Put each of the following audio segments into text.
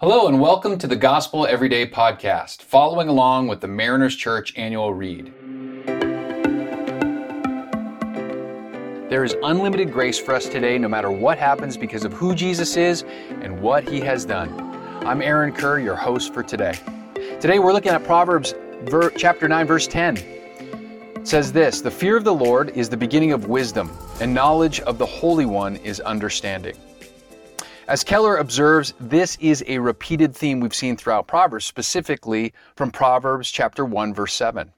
Hello, and welcome to the Gospel Everyday Podcast, following along with the Mariners Church annual read. There is unlimited grace for us today, no matter what happens, because of who Jesus is and what he has done. I'm Aaron Kerr, your host for today. Today we're looking at Proverbs ver- chapter 9, verse 10. It says this The fear of the Lord is the beginning of wisdom, and knowledge of the Holy One is understanding. As Keller observes, this is a repeated theme we've seen throughout Proverbs, specifically from Proverbs chapter 1 verse 7.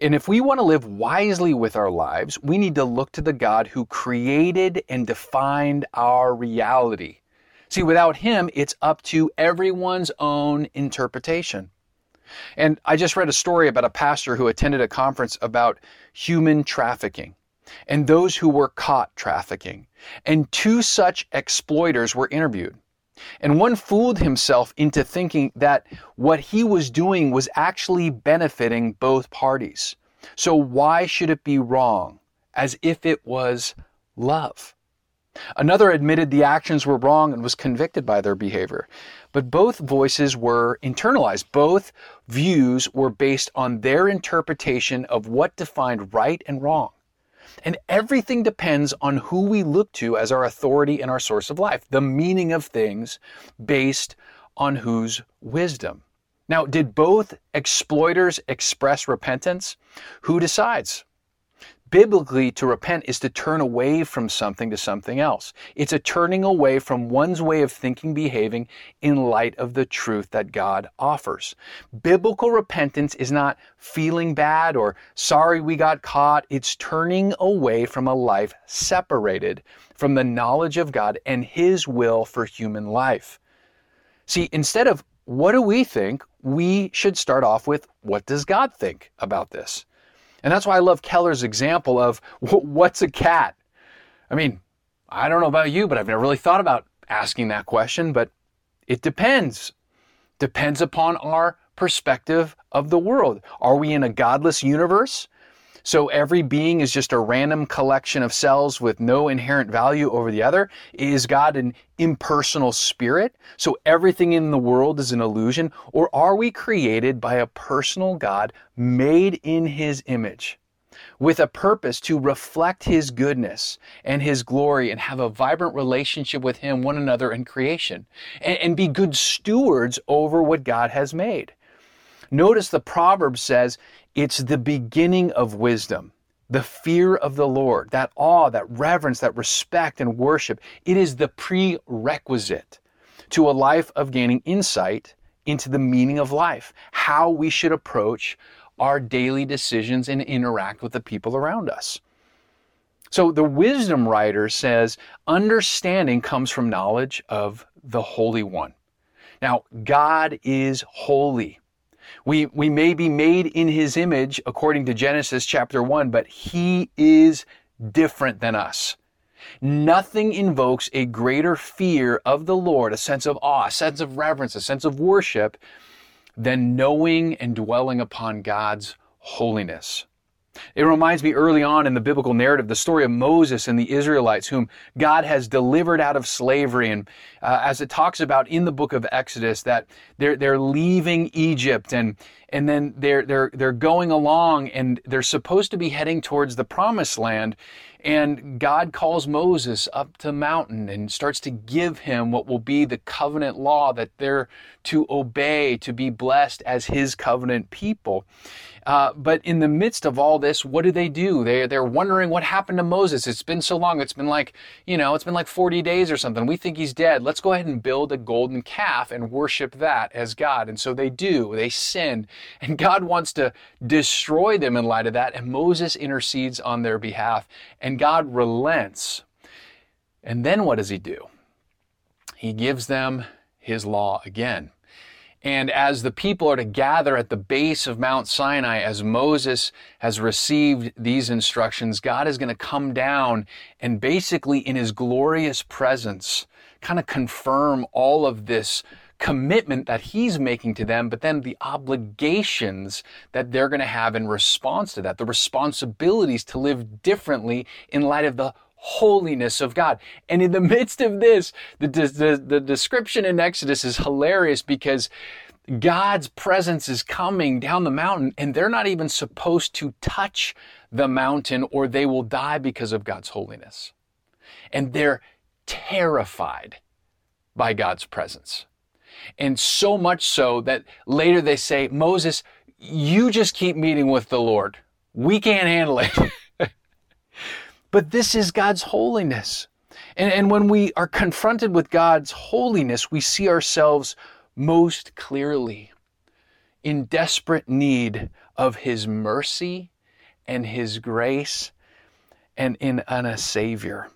And if we want to live wisely with our lives, we need to look to the God who created and defined our reality. See, without him, it's up to everyone's own interpretation. And I just read a story about a pastor who attended a conference about human trafficking and those who were caught trafficking. And two such exploiters were interviewed. And one fooled himself into thinking that what he was doing was actually benefiting both parties. So why should it be wrong? As if it was love. Another admitted the actions were wrong and was convicted by their behavior. But both voices were internalized. Both views were based on their interpretation of what defined right and wrong. And everything depends on who we look to as our authority and our source of life, the meaning of things based on whose wisdom. Now, did both exploiters express repentance? Who decides? Biblically, to repent is to turn away from something to something else. It's a turning away from one's way of thinking, behaving in light of the truth that God offers. Biblical repentance is not feeling bad or sorry we got caught. It's turning away from a life separated from the knowledge of God and His will for human life. See, instead of what do we think, we should start off with what does God think about this? And that's why I love Keller's example of what's a cat? I mean, I don't know about you, but I've never really thought about asking that question, but it depends. Depends upon our perspective of the world. Are we in a godless universe? So every being is just a random collection of cells with no inherent value over the other? Is God an impersonal spirit? So everything in the world is an illusion? Or are we created by a personal God made in his image? with a purpose to reflect His goodness and His glory and have a vibrant relationship with Him, one another, and creation, and, and, be good stewards over what God has made. Notice the proverb says it's the beginning of wisdom. The fear of the Lord, that awe, that reverence, that respect and worship, it is the prerequisite to a life of gaining insight into the meaning of life, how we should approach our daily decisions and interact with the people around us. So the wisdom writer says understanding comes from knowledge of the Holy One. Now, God is holy. We, we may be made in his image according to Genesis chapter 1, but he is different than us. Nothing invokes a greater fear of the Lord, a sense of awe, a sense of reverence, a sense of worship, than knowing and dwelling upon God's holiness. It reminds me early on in the biblical narrative, the story of Moses and the Israelites, whom God has delivered out of slavery. And uh, as it talks about in the book of Exodus, that they're, they're leaving Egypt and, and then they're, they're, they're going along and they're supposed to be heading towards the promised land. And God calls Moses up to mountain and starts to give him what will be the covenant law that they're to obey, to be blessed as his covenant people. Uh, but in the midst of all this, what do they do? They, they're wondering what happened to Moses. It's been so long. It's been like, you know, it's been like 40 days or something. We think he's dead. Let's go ahead and build a golden calf and worship that as God. And so they do. They sin. And God wants to destroy them in light of that. And Moses intercedes on their behalf. And God relents. And then what does he do? He gives them his law again. And as the people are to gather at the base of Mount Sinai, as Moses has received these instructions, God is going to come down and basically in his glorious presence kind of confirm all of this commitment that he's making to them, but then the obligations that they're going to have in response to that, the responsibilities to live differently in light of the holiness of God. And in the midst of this, the, the, the description in Exodus is hilarious because God's presence is coming down the mountain and they're not even supposed to touch the mountain or they will die because of God's holiness. And they're terrified by God's presence. And so much so that later they say, Moses, you just keep meeting with the Lord. We can't handle it. but this is God's holiness. And, and when we are confronted with God's holiness, we see ourselves most clearly in desperate need of His mercy and His grace and in, in a Savior.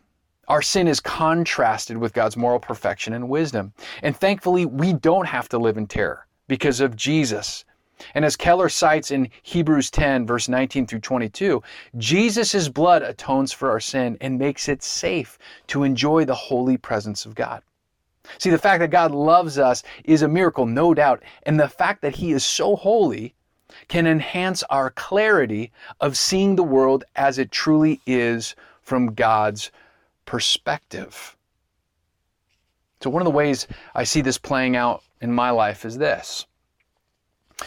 Our sin is contrasted with God's moral perfection and wisdom. And thankfully, we don't have to live in terror because of Jesus. And as Keller cites in Hebrews 10, verse 19 through 22, Jesus' blood atones for our sin and makes it safe to enjoy the holy presence of God. See, the fact that God loves us is a miracle, no doubt. And the fact that He is so holy can enhance our clarity of seeing the world as it truly is from God's perspective. So, one of the ways I see this playing out in my life is this.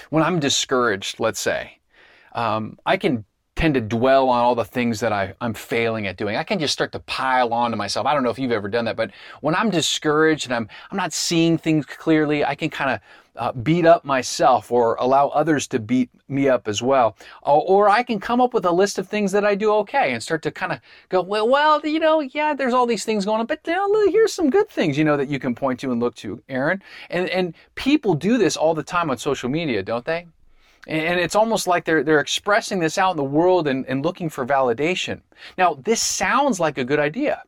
When I'm discouraged, let's say, um, I can tend to dwell on all the things that I, am failing at doing. I can just start to pile on to myself. I don't know if you've ever done that, but when I'm discouraged and I'm, I'm not seeing things clearly, I can kind of uh, beat up myself or allow others to beat me up as well. Or, or, I can come up with a list of things that I do okay and start to kind of go, well, well, you know, yeah, there's all these things going on, but you know, here's some good things, you know, that you can point to and look to, Aaron. And, and people do this all the time on social media, don't they? And it's almost like they're, they're expressing this out in the world and, and looking for validation. Now, this sounds like a good idea,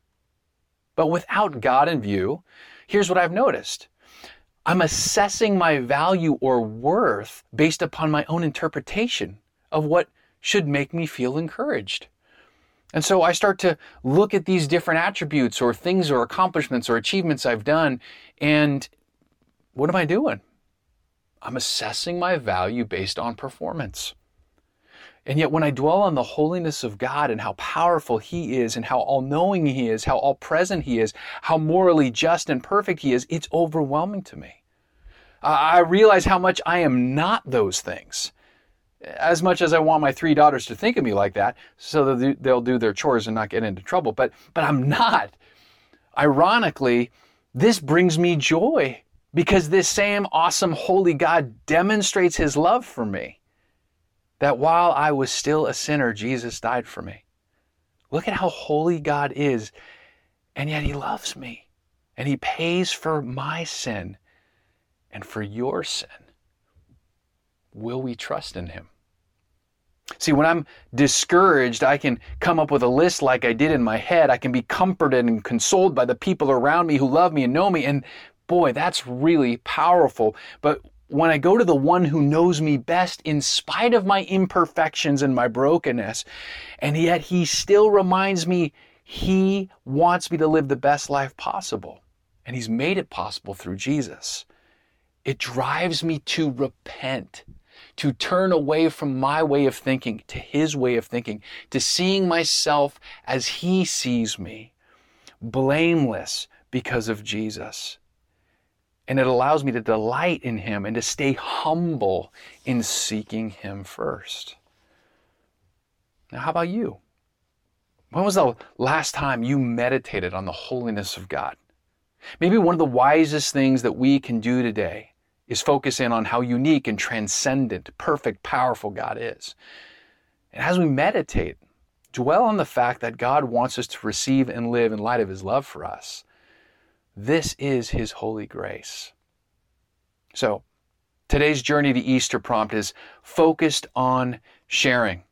but without God in view, here's what I've noticed. I'm assessing my value or worth based upon my own interpretation of what should make me feel encouraged. And so I start to look at these different attributes or things or accomplishments or achievements I've done, and what am I doing? I'm assessing my value based on performance. And yet, when I dwell on the holiness of God and how powerful He is, and how all knowing He is, how all present He is, how morally just and perfect He is, it's overwhelming to me. I realize how much I am not those things. As much as I want my three daughters to think of me like that, so that they'll do their chores and not get into trouble, but, but I'm not. Ironically, this brings me joy because this same awesome, holy God demonstrates his love for me. That while I was still a sinner, Jesus died for me. Look at how holy God is, and yet he loves me, and he pays for my sin and for your sin. Will we trust in him? See, when I'm discouraged, I can come up with a list like I did in my head. I can be comforted and consoled by the people around me who love me and know me. And boy, that's really powerful. But when I go to the one who knows me best in spite of my imperfections and my brokenness, and yet he still reminds me he wants me to live the best life possible. And he's made it possible through Jesus. It drives me to repent, to turn away from my way of thinking to his way of thinking, to seeing myself as he sees me, blameless because of Jesus. And it allows me to delight in Him and to stay humble in seeking Him first. Now, how about you? When was the last time you meditated on the holiness of God? Maybe one of the wisest things that we can do today is focus in on how unique and transcendent, perfect, powerful God is. And as we meditate, dwell on the fact that God wants us to receive and live in light of His love for us this is His holy grace. So, today's journey to Easter prompt is focused on sharing.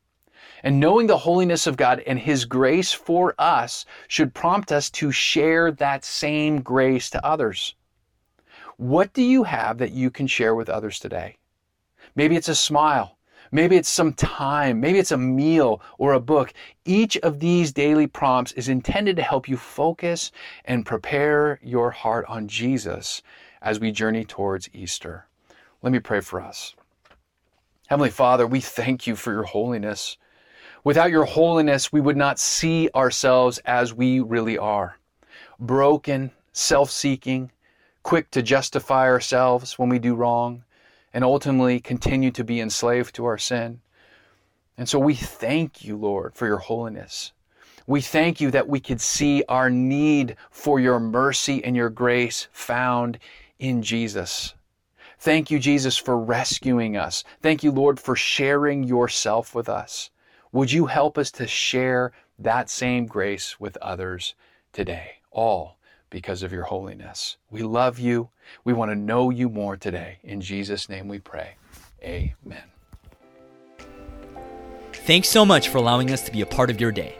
And knowing the holiness of God and His grace for us should prompt us to share that same grace to others. What do you have that you can share with others today? Maybe it's a smile. Maybe it's some time. Maybe it's a meal or a book. Each of these daily prompts is intended to help you focus and prepare your heart on Jesus as we journey towards Easter. Let me pray for us. Heavenly Father, we thank you for your holiness. Without your holiness, we would not see ourselves as we really are broken, self seeking, quick to justify ourselves when we do wrong, and ultimately continue to be enslaved to our sin. And so we thank you, Lord, for your holiness. We thank you that we could see our need for your mercy and your grace found in Jesus. Thank you, Jesus, for rescuing us. Thank you, Lord, for sharing yourself with us. Would you help us to share that same grace with others today? All because of your holiness. We love you. We want to know you more today. In Jesus' name we pray. Amen. Thanks so much for allowing us to be a part of your day.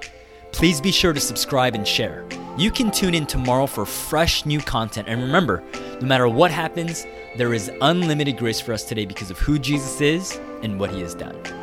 Please be sure to subscribe and share. You can tune in tomorrow for fresh new content. And remember, no matter what happens, there is unlimited grace for us today because of who Jesus is and what he has done.